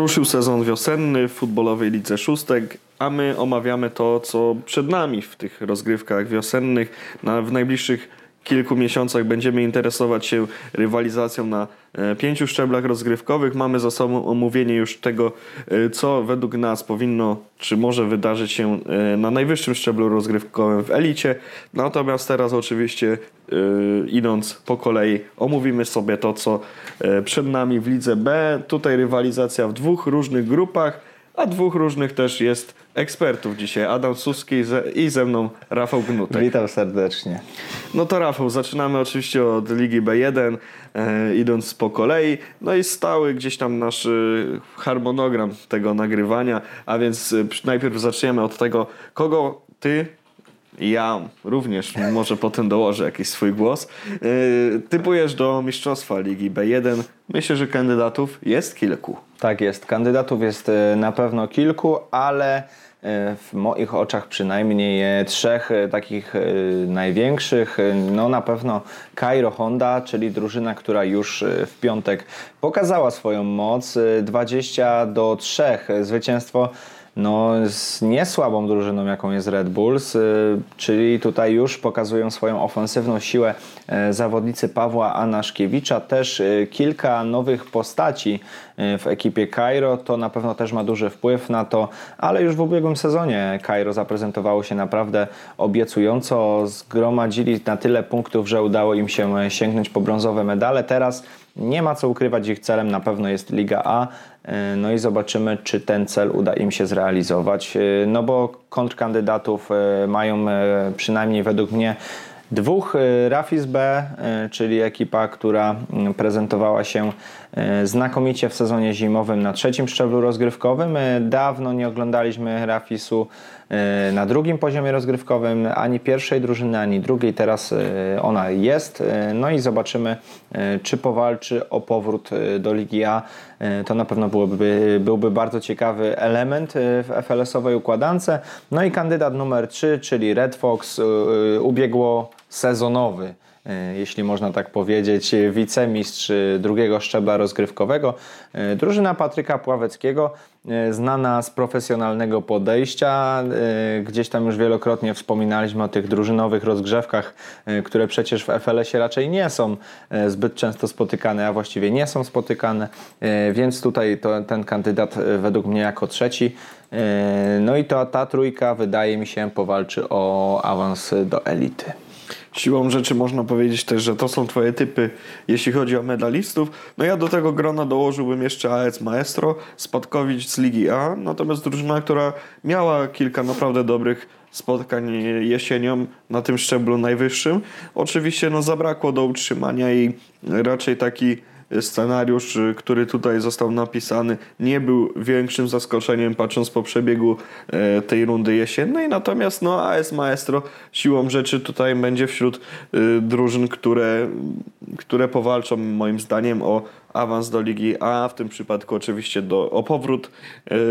Ruszył sezon wiosenny w futbolowej lidze szóstek, a my omawiamy to, co przed nami w tych rozgrywkach wiosennych. Na, w najbliższych kilku miesiącach będziemy interesować się rywalizacją na e, pięciu szczeblach rozgrywkowych. Mamy za sobą omówienie już tego, e, co według nas powinno, czy może wydarzyć się e, na najwyższym szczeblu rozgrywkowym w elicie. Natomiast teraz oczywiście idąc po kolei omówimy sobie to, co przed nami w lidze B. Tutaj rywalizacja w dwóch różnych grupach a dwóch różnych też jest ekspertów dzisiaj. Adam Suski i ze mną Rafał Gnutek. Witam serdecznie. No to Rafał, zaczynamy oczywiście od Ligi B1, e, idąc po kolei. No i stały gdzieś tam nasz e, harmonogram tego nagrywania, a więc e, najpierw zaczniemy od tego, kogo ty ja również może potem dołożę jakiś swój głos. Yy, typujesz do Mistrzostwa Ligi B1. Myślę, że kandydatów jest kilku. Tak jest, kandydatów jest e, na pewno kilku, ale e, w moich oczach przynajmniej trzech takich największych. No na pewno Cairo Honda, czyli drużyna, która już w piątek pokazała swoją moc. 20 do 3 zwycięstwo no, z niesłabą drużyną, jaką jest Red Bulls, y, czyli tutaj już pokazują swoją ofensywną siłę e, zawodnicy Pawła Anaszkiewicza. Też y, kilka nowych postaci w ekipie Cairo, to na pewno też ma duży wpływ na to, ale już w ubiegłym sezonie Cairo zaprezentowało się naprawdę obiecująco. Zgromadzili na tyle punktów, że udało im się sięgnąć po brązowe medale. Teraz nie ma co ukrywać, ich celem na pewno jest Liga A. E, no i zobaczymy, czy ten cel uda im się zrealizować. E, no bo kontrkandydatów e, mają przynajmniej według mnie dwóch. Rafis B, czyli ekipa, która prezentowała się znakomicie w sezonie zimowym na trzecim szczeblu rozgrywkowym. Dawno nie oglądaliśmy Rafisu E, na drugim poziomie rozgrywkowym, ani pierwszej drużyny, ani drugiej. Teraz e, ona jest. E, no i zobaczymy, czy powalczy o powrót do Ligi A. To na pewno byłoby, byłby bardzo ciekawy element w FLS-owej układance. No i kandydat numer 3, czyli Red Fox, ubiegło sezonowy E, jeśli można tak powiedzieć, wicemistrz drugiego szczebla rozgrywkowego. E, drużyna Patryka Pławeckiego, e, znana z profesjonalnego podejścia. Gdzieś tam już wielokrotnie wspominaliśmy o tych drużynowych rozgrzewkach, które przecież w FLS-ie raczej nie są zbyt często spotykane, a właściwie nie są spotykane, więc tutaj to, ten kandydat według mnie jako trzeci. No i to ta trójka wydaje mi się powalczy o awans do elity. Siłą rzeczy można powiedzieć też, że to są twoje typy, jeśli chodzi o medalistów. No ja do tego grona dołożyłbym jeszcze AEC Maestro, Spadkowicz z Ligi A, natomiast drużyna, która miała kilka naprawdę dobrych spotkań jesienią na tym szczeblu najwyższym. Oczywiście no, zabrakło do utrzymania i raczej taki scenariusz, y, który tutaj został napisany, nie był większym zaskoczeniem, patrząc po przebiegu e, tej rundy jesiennej. Natomiast no, AS Maestro siłą rzeczy tutaj będzie wśród y, drużyn, które, które powalczą moim zdaniem o awans do Ligi A, w tym przypadku oczywiście do, o powrót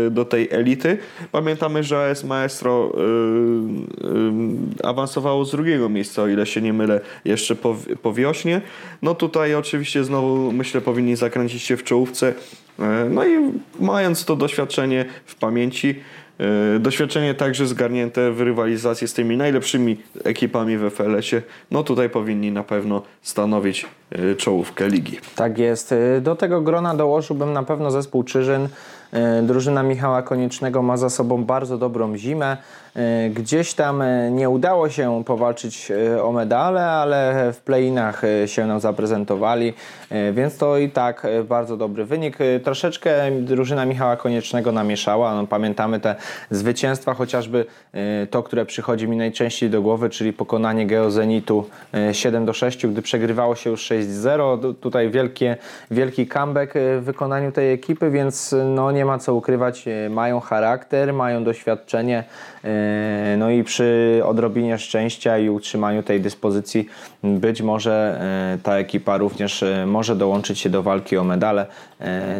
y, do tej elity. Pamiętamy, że AS Maestro y, y, awansowało z drugiego miejsca, o ile się nie mylę, jeszcze po, po wiośnie. No tutaj oczywiście znowu myślę powinni zakręcić się w czołówce. No i mając to doświadczenie w pamięci, E, doświadczenie także zgarnięte w rywalizacji z tymi najlepszymi ekipami w FLS-ie, no tutaj powinni na pewno stanowić e, czołówkę ligi. Tak jest. E, do tego grona dołożyłbym na pewno zespół Czyżyn. Drużyna Michała Koniecznego ma za sobą bardzo dobrą zimę. E, gdzieś tam e, nie udało się powalczyć e, o medale, ale w playinach się nam zaprezentowali, więc to i tak bardzo dobry wynik. Troszeczkę drużyna Michała Koniecznego namieszała. No, pamiętamy te zwycięstwa, chociażby to, które przychodzi mi najczęściej do głowy, czyli pokonanie Geozenitu 7 do 6, gdy przegrywało się już 6-0. Tutaj wielkie, wielki comeback w wykonaniu tej ekipy, więc no, nie ma co ukrywać. Mają charakter, mają doświadczenie. E, no i przy odrobinie szczęścia i utrzymaniu tej dyspozycji być może e, ta ekipa również e, może dołączyć się do walki o medale.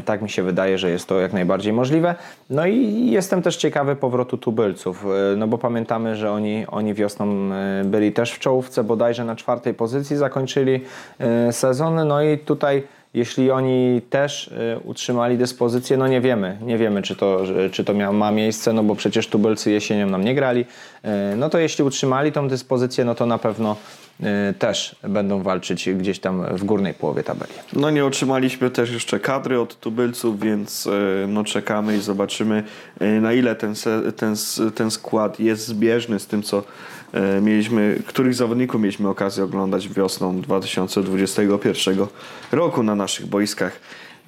Tak mi się wydaje, że jest to jak najbardziej możliwe. No i jestem też ciekawy powrotu tubylców, no bo pamiętamy, że oni, oni wiosną byli też w czołówce, bodajże na czwartej pozycji zakończyli sezon. No i tutaj jeśli oni też y, utrzymali dyspozycję, no nie wiemy, nie wiemy czy to, czy to ma miejsce, no bo przecież tubylcy jesienią nam nie grali, Y, no to jeśli utrzymali tą dyspozycję, no to na pewno y, też będą walczyć gdzieś tam w górnej połowie tabeli. No nie otrzymaliśmy też jeszcze kadry od tubylców, więc no czekamy i zobaczymy na ile ten, ten, ten skład jest zbieżny z tym, co mieliśmy, których zawodników mieliśmy okazję oglądać wiosną 2021 roku na naszych boiskach.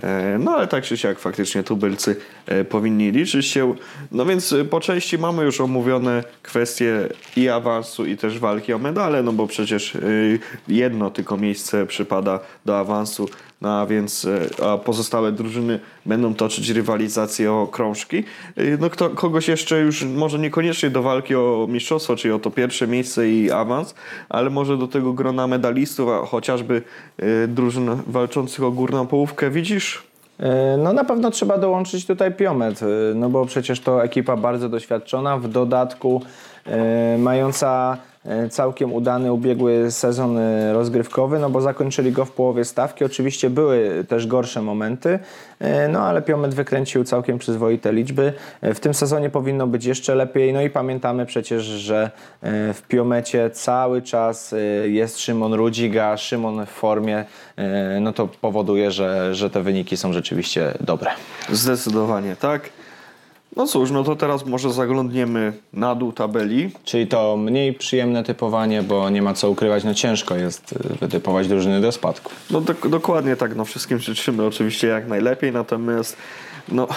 E, No ale tak czy siak faktycznie tubylcy e, powinni liczyć się. No więc e, po części mamy już omówione kwestie i awansu i też walki o medale, no bo przecież e, jedno tylko miejsce przypada do awansu, no a więc e, a pozostałe drużyny będą toczyć rywalizację o krążki. E, No kto, kogoś jeszcze już może niekoniecznie do walki o mistrzostwo, czyli o to pierwsze miejsce i awans, ale może do tego grona medalistów, a chociażby e, drużyn walczących o górną połówkę widzisz? No na pewno trzeba dołączyć tutaj Piomet, no bo przecież to ekipa bardzo doświadczona, w dodatku mająca całkiem udany ubiegły sezon e, rozgrywkowy, no bo zakończyli go w połowie stawki. Oczywiście były też gorsze momenty, e, no ale Piomet wykręcił całkiem przyzwoite liczby. E, W tym sezonie powinno być jeszcze lepiej, no i pamiętamy przecież, że e, w Piomecie cały czas e, jest Szymon Rudziga, Szymon w formie, e, no to powoduje, że, że te wyniki są rzeczywiście dobre. Zdecydowanie tak. No cóż, no to teraz może zaglądniemy na dół tabeli. Czyli to mniej przyjemne typowanie, bo nie ma co ukrywać, no ciężko jest y, wytypować drużyny do spadku. No dok- dokładnie tak, no wszystkim życzymy oczywiście jak najlepiej, natomiast no,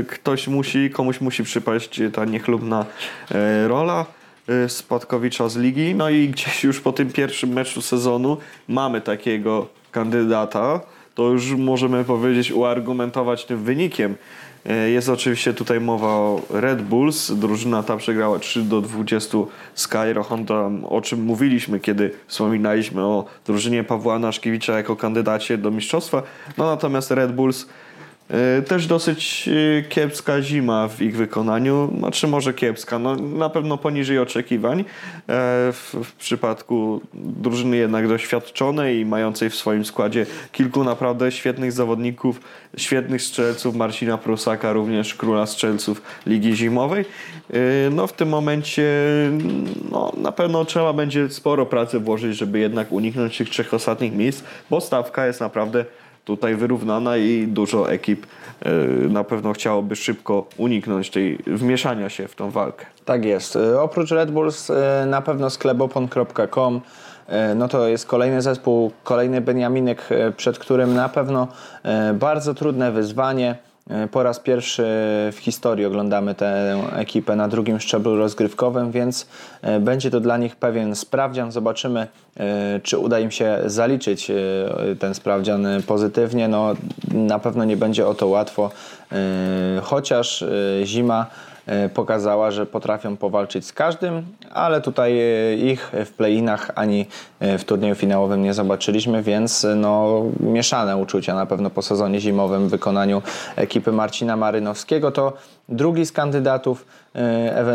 y, ktoś musi, komuś musi przypaść ta niechlubna y, rola Spadkowicza z ligi. No i gdzieś już po tym pierwszym meczu sezonu mamy takiego kandydata. To już możemy powiedzieć, uargumentować tym wynikiem. Y, Jest oczywiście tutaj mowa o Red Bulls. Drużyna ta przegrała 3 do 20 z Cairo Honda, o czym mówiliśmy, kiedy wspominaliśmy o drużynie Pawła Naszkiewicza jako kandydacie do mistrzostwa. No natomiast Red Bulls też dosyć y, kiepska zima w ich wykonaniu, znaczy może kiepska, no na pewno poniżej oczekiwań e, w, w przypadku drużyny jednak doświadczonej i mającej w swoim składzie kilku naprawdę świetnych zawodników, świetnych strzelców, Marcina Prusaka również króla strzelców Ligi Zimowej. No w tym momencie no, na pewno trzeba będzie sporo pracy włożyć, żeby jednak uniknąć tych trzech ostatnich miejsc, bo stawka jest naprawdę tutaj wyrównana i dużo ekip y, na pewno chciałoby szybko uniknąć tej wmieszania się w tą walkę. Tak jest. Y, Oprócz Red Bulls y, na pewno sklepopon.com no to jest kolejny zespół, kolejny Beniaminek, przed którym na pewno bardzo trudne wyzwanie. Y, Po raz pierwszy w historii oglądamy tę ekipę na drugim szczeblu rozgrywkowym, więc y, będzie to dla nich pewien sprawdzian. Zobaczymy, y, czy uda im się zaliczyć ten sprawdzian pozytywnie. No, na pewno nie będzie o to łatwo, chociaż zima e, pokazała, że potrafią powalczyć z każdym, ale tutaj e, ich w play-inach ani e, w turnieju finałowym nie zobaczyliśmy, więc e, no, mieszane uczucia na pewno po sezonie zimowym w wykonaniu ekipy Marcina Marynowskiego. To drugi z kandydatów e,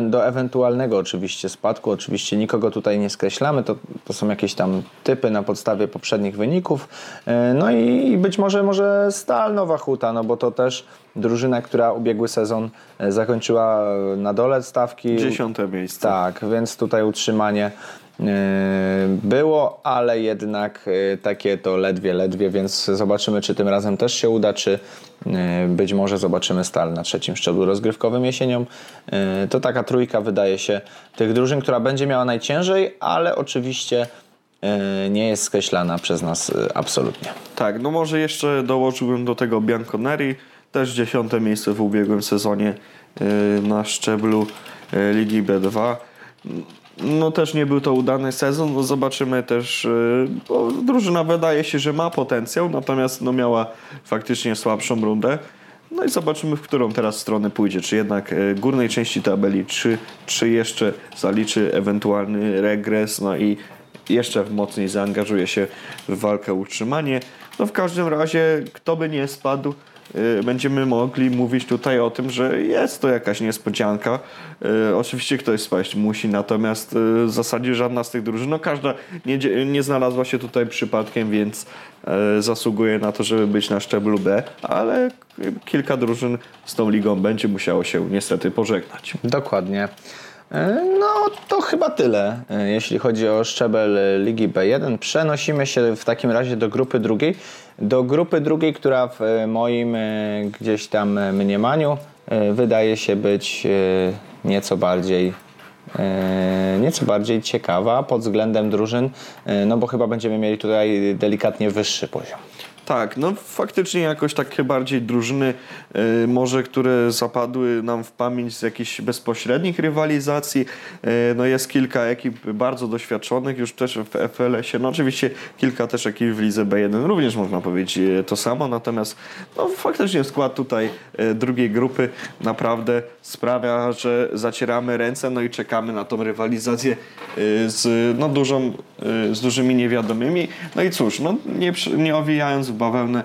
do ewentualnego oczywiście spadku. Oczywiście nikogo tutaj nie skreślamy, to, to są jakieś tam typy na podstawie poprzednich wyników. E, No i, być może może Stal Nowa Huta, no bo to też drużyna, która ubiegły sezon e, zakończyła e, na dole stawki. Dziesiąte miejsce. Tak, więc tutaj utrzymanie e, było, ale jednak e, takie to ledwie, ledwie, więc zobaczymy, czy tym razem też się uda, czy e, być może zobaczymy Stal na trzecim szczeblu rozgrywkowym jesienią. E, To taka trójka wydaje się tych drużyn, która będzie miała najciężej, ale oczywiście e, nie jest skreślana przez nas e, absolutnie. Tak, no może jeszcze dołożyłbym do tego Bianconeri, też dziesiąte miejsce w ubiegłym sezonie na szczeblu Ligi B2. No też nie był to udany sezon, no zobaczymy też, y, bo drużyna wydaje się, że ma potencjał, natomiast no miała faktycznie słabszą rundę. No i zobaczymy, w którą teraz stronę pójdzie. Czy jednak y, górnej części tabeli, czy, czy jeszcze zaliczy ewentualny regres, no i jeszcze mocniej zaangażuje się w walkę o utrzymanie. No w każdym razie, kto by nie spadł, będziemy mogli mówić tutaj o tym, że jest to jakaś niespodzianka. Y, oczywiście ktoś spaść musi, natomiast y, w zasadzie żadna z tych drużyn, no każda nie, nie znalazła się tutaj przypadkiem, więc y, zasługuje na to, żeby być na szczeblu B, ale kilka drużyn z tą ligą będzie musiało się niestety pożegnać. Dokładnie. E, No to chyba tyle, e, jeśli chodzi o szczebel e, Ligi B1. Przenosimy się w takim razie do grupy drugiej. Do grupy drugiej, która w moim gdzieś tam mniemaniu wydaje się być nieco bardziej nieco bardziej ciekawa pod względem drużyn, no bo chyba będziemy mieli tutaj delikatnie wyższy poziom. Tak, no faktycznie jakoś takie bardziej drużyny, y, może które zapadły nam w pamięć z jakichś bezpośrednich rywalizacji. Y, no jest kilka ekip bardzo doświadczonych już też w FLS-ie. No oczywiście kilka też ekip w lidze B1 również można powiedzieć y, to samo, natomiast no faktycznie skład tutaj y, drugiej grupy naprawdę sprawia, że zacieramy ręce, no i czekamy na tą rywalizację y, z, no, dużą, y, z dużymi niewiadomymi. No i cóż, no, nie, nie owijając w bawełnę,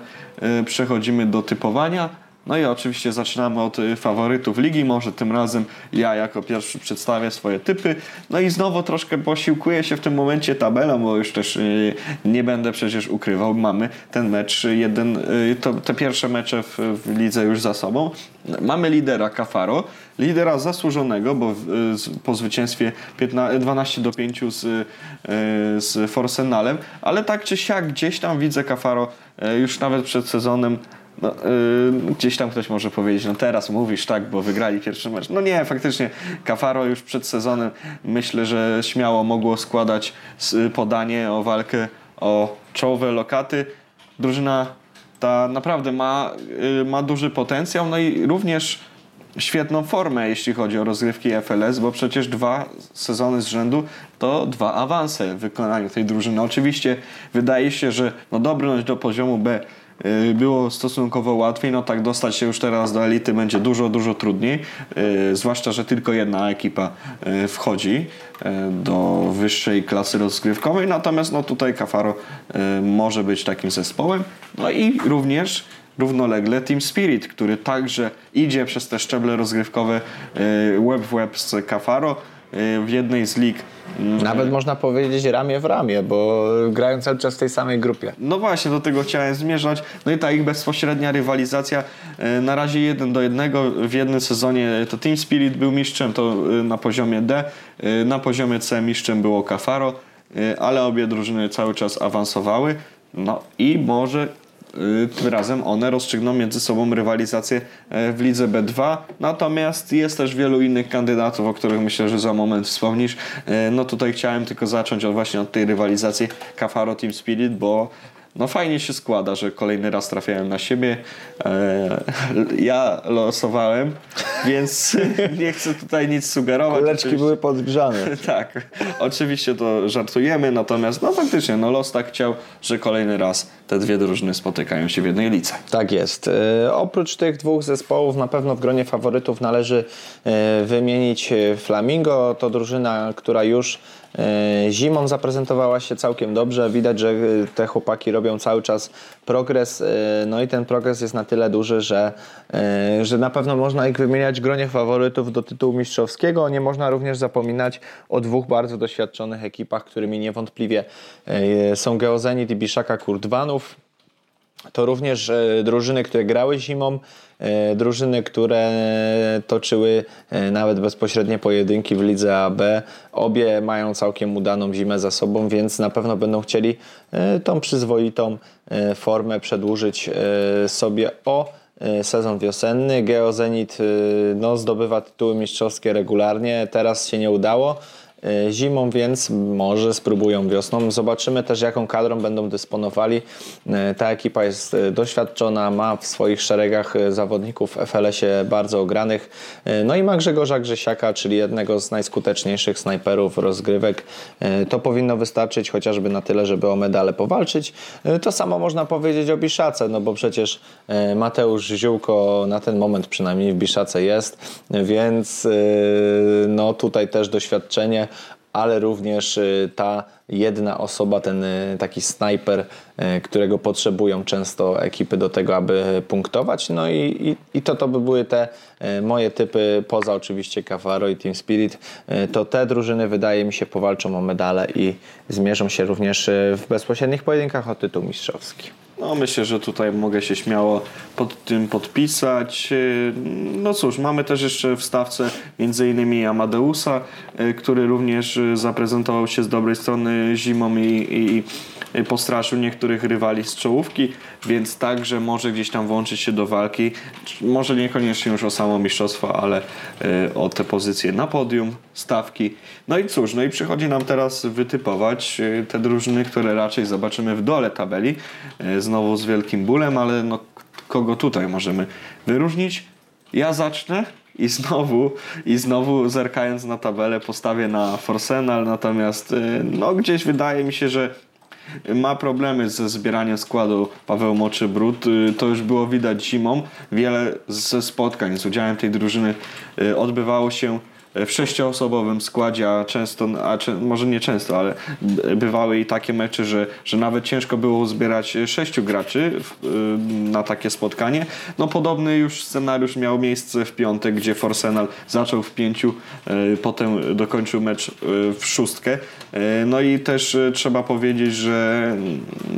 y, przechodzimy do typowania. No i oczywiście zaczynamy od y, faworytów ligi. Może tym razem ja jako pierwszy przedstawię swoje typy. No i znowu troszkę posiłkuję się w tym momencie tabelą, bo już też y, nie będę przecież ukrywał. Mamy ten mecz, y, jeden, to, te pierwsze mecze w, w lidze już za sobą. Mamy lidera Cafaro, lidera zasłużonego, bo po zwycięstwie 15, 12 do 5 z, z Forsenalem, ale tak czy siak gdzieś tam widzę Cafaro już nawet przed sezonem no, y, gdzieś tam ktoś może powiedzieć, no teraz mówisz tak, bo wygrali pierwszy mecz. No nie, faktycznie Cafaro już przed sezonem myślę, że śmiało mogło składać podanie o walkę o czołowe lokaty. Drużyna ta naprawdę ma, y, ma duży potencjał, no i również świetną formę, jeśli chodzi o rozgrywki FLS, bo przecież dwa sezony z rzędu to dwa awanse w wykonaniu tej drużyny. Oczywiście wydaje się, że no dobrnąć do poziomu B było stosunkowo łatwiej, no tak dostać się już teraz do elity będzie dużo, dużo trudniej, y, zwłaszcza, że tylko jedna ekipa y, wchodzi y, do wyższej klasy rozgrywkowej, natomiast no tutaj Cafaro y, może być takim zespołem, no i również równolegle Team Spirit, który także idzie przez te szczeble rozgrywkowe y, web w web z Cafaro y, w jednej z lig. mm, Nawet można powiedzieć ramię w ramię, bo grają cały czas w tej samej grupie. No właśnie, do tego chciałem zmierzać. No i ta ich bezpośrednia rywalizacja e, na razie jeden do jednego. W jednym sezonie to Team Spirit był mistrzem, to e, na poziomie D. E, Na poziomie C mistrzem było Cafaro, ale obie drużyny cały czas awansowały. No i może tym razem one rozstrzygną między sobą rywalizację e, w lidze B2. Natomiast jest też wielu innych kandydatów, o których myślę, że za moment wspomnisz. E, No tutaj chciałem tylko zacząć od właśnie od tej rywalizacji Cafaro Team Spirit, bo no fajnie się składa, że kolejny raz trafiałem na siebie. E, ja losowałem, więc nie chcę tutaj nic sugerować. Kuleczki Oczywiście- były podgrzane. tak, oczywiście to żartujemy, natomiast no faktycznie, no los tak chciał, że kolejny raz te dwie drużyny spotykają się w jednej lice. Tak jest. E, oprócz tych dwóch zespołów na pewno w gronie faworytów należy e, wymienić e, Flamingo. To drużyna, która już zimą zaprezentowała się całkiem dobrze. Widać, że e, te chłopaki robią cały czas progres. e, no i ten progres jest na tyle duży, że, e, że na pewno można ich wymieniać w gronie faworytów do tytułu mistrzowskiego. Nie można również zapominać o dwóch bardzo doświadczonych ekipach, którymi niewątpliwie e, są Geozenit i Biszaka Kurdwanów. To również e, drużyny, które grały zimą, e, drużyny, które toczyły e, nawet bezpośrednie pojedynki w lidze AB. Obie mają całkiem udaną zimę za sobą, więc na pewno będą chcieli tą przyzwoitą formę przedłużyć sobie o sezon wiosenny. Geozenit no, zdobywa tytuły mistrzowskie regularnie, teraz się nie udało zimą, więc może spróbują wiosną. Zobaczymy też, jaką kadrą będą dysponowali. E, Ta ekipa jest e, doświadczona, ma w swoich szeregach e, zawodników w FLS-ie bardzo ogranych. E, No i ma Grzegorza Grzesiaka, czyli jednego z najskuteczniejszych snajperów rozgrywek. E, To powinno wystarczyć chociażby na tyle, żeby o medale powalczyć. E, To samo można powiedzieć o Biszace, no bo przecież e, Mateusz Ziółko na ten moment przynajmniej w Biszace jest, więc e, no tutaj też doświadczenie ale również ta jedna osoba, ten taki snajper, którego potrzebują często ekipy do tego, aby punktować. No i, i, i to, to by były te moje typy, poza oczywiście Cavaro i Team Spirit, to te drużyny wydaje mi się powalczą o medale i zmierzą się również w bezpośrednich pojedynkach o tytuł mistrzowski. No myślę, że tutaj mogę się śmiało pod tym podpisać. No cóż, mamy też jeszcze w stawce innymi Amadeusa, y, który również y, zaprezentował się z dobrej strony zimą i, i postraszył niektórych rywali z czołówki, więc także może gdzieś tam włączyć się do walki. Może niekoniecznie już o samo mistrzostwo, ale y, o te pozycje na podium, stawki. No i cóż, no i przychodzi nam teraz wytypować te drużyny, które raczej zobaczymy w dole tabeli znowu z wielkim bólem, ale no, kogo tutaj możemy wyróżnić? Ja zacznę i znowu, i znowu zerkając na tabelę postawię na Forsenal, natomiast y, no, gdzieś wydaje mi się, że ma problemy ze zbieraniem składu Paweł Moczy Brud. Y, to już było widać zimą. Wiele ze spotkań z udziałem tej drużyny y, odbywało się w sześcioosobowym składzie, a często, a może nie często, ale bywały i takie mecze, że, że nawet ciężko było uzbierać sześciu graczy w, y, na takie spotkanie. No podobny już scenariusz miał miejsce w piątek, gdzie Forsenal zaczął w pięciu, y, potem dokończył mecz w szóstkę. No i też trzeba powiedzieć, że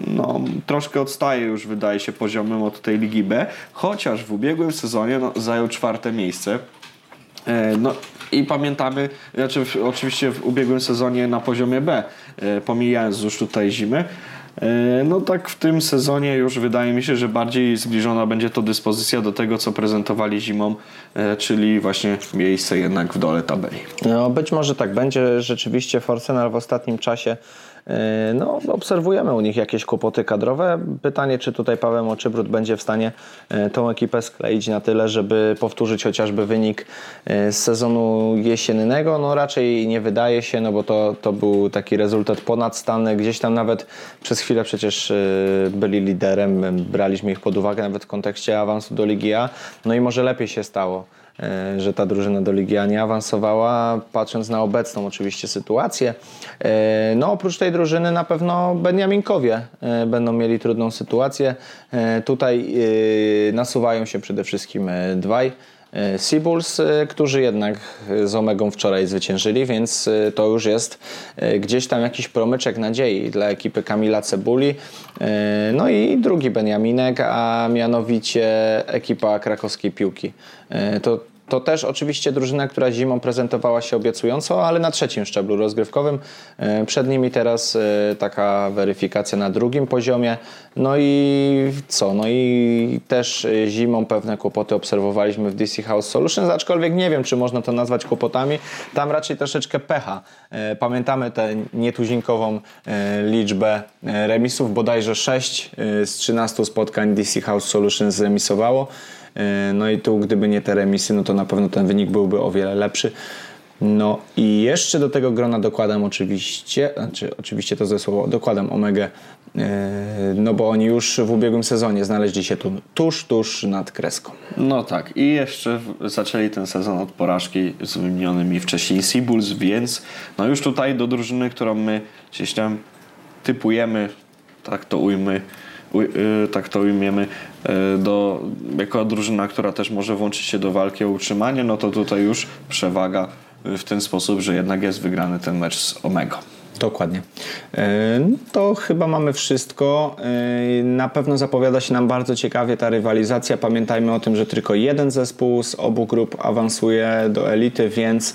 no, troszkę odstaje już wydaje się poziomem od tej Ligi B, chociaż w ubiegłym sezonie no, zajął czwarte miejsce. No i pamiętamy, znaczy w, oczywiście w ubiegłym sezonie na poziomie B, e, pomijając już tutaj zimę, e, no tak w tym sezonie już wydaje mi się, że bardziej zbliżona będzie to dyspozycja do tego, co prezentowali zimą, e, czyli właśnie miejsce jednak w dole tabeli. No być może tak będzie. Rzeczywiście Forsenal w ostatnim czasie no, obserwujemy u nich jakieś kłopoty kadrowe. Pytanie, czy tutaj Paweł Moczybrud będzie w stanie e, tą ekipę skleić na tyle, żeby powtórzyć chociażby wynik e, z sezonu jesiennego. No raczej nie wydaje się, no bo to, to był taki rezultat ponadstany. Gdzieś tam nawet przez chwilę przecież byli liderem, braliśmy ich pod uwagę nawet w kontekście awansu do Ligi A. No i może lepiej się stało E, że ta drużyna do Ligi A nie awansowała, patrząc na obecną oczywiście sytuację. E, no oprócz tej drużyny na pewno Beniaminkowie e, będą mieli trudną sytuację. Tutaj nasuwają się przede wszystkim dwaj Seabulls, którzy jednak z Omegą wczoraj zwyciężyli, więc to już jest gdzieś tam jakiś promyczek nadziei dla ekipy Kamila Cebuli. No i drugi Beniaminek, a mianowicie ekipa krakowskiej piłki. To to też oczywiście drużyna, która zimą prezentowała się obiecująco, ale na trzecim szczeblu rozgrywkowym. E, przed nimi teraz e, taka weryfikacja na drugim poziomie. No i co? No i też e, zimą pewne kłopoty obserwowaliśmy w DC House Solutions, aczkolwiek nie wiem, czy można to nazwać kłopotami. Tam raczej troszeczkę pecha. Pamiętamy tę nietuzinkową liczbę remisów, bodajże 6 z 13 spotkań DC House Solutions zremisowało. No i tu gdyby nie te remisy, no to na pewno ten wynik byłby o wiele lepszy. No i jeszcze do tego grona dokładam oczywiście, znaczy oczywiście to ze słowo, dokładam Omegę, e, no bo oni już w ubiegłym sezonie znaleźli się tu tuż, tuż nad kreską. No tak i jeszcze zaczęli ten sezon od porażki z wymienionymi wcześniej Seabulls, więc no już tutaj do drużyny, którą my gdzieś tam typujemy, tak to ujmy, tak to ujmiemy, y, do, jako drużyna, która też może włączyć się do walki o utrzymanie, no to tutaj już przewaga w ten sposób, że jednak jest wygrany ten mecz z Omega. Dokładnie. E, to chyba mamy wszystko. Na pewno zapowiada się nam bardzo ciekawie ta rywalizacja. Pamiętajmy o tym, że tylko jeden zespół z obu grup awansuje do elity, więc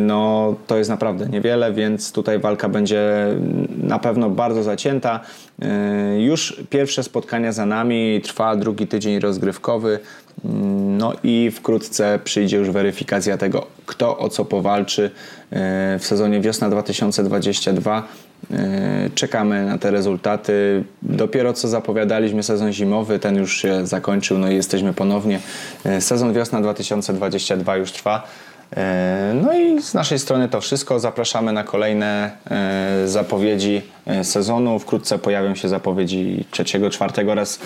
no, to jest naprawdę niewiele, więc tutaj walka będzie na pewno bardzo zacięta. Już pierwsze spotkania za nami, trwa drugi tydzień rozgrywkowy. No i wkrótce przyjdzie już weryfikacja tego, kto o co powalczy e, w sezonie wiosna 2022. E, czekamy na te rezultaty. Dopiero co zapowiadaliśmy sezon zimowy, ten już się zakończył, no i jesteśmy ponownie. E, sezon wiosna 2022 już trwa. No i z naszej strony to wszystko. Zapraszamy na kolejne zapowiedzi sezonu. Wkrótce pojawią się zapowiedzi trzeciego, czwartego oraz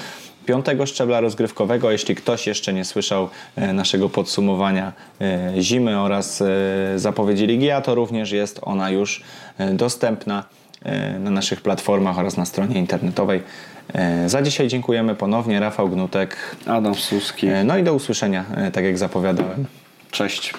piątego szczebla rozgrywkowego. Jeśli ktoś jeszcze nie słyszał e, naszego podsumowania e, zimy oraz e, zapowiedzi Ligi to również jest ona już e, dostępna e, na naszych platformach oraz na stronie internetowej. E, Za dzisiaj dziękujemy ponownie. Rafał Gnutek. Adam Suski. E, No i do usłyszenia, e, tak jak zapowiadałem. Cześć.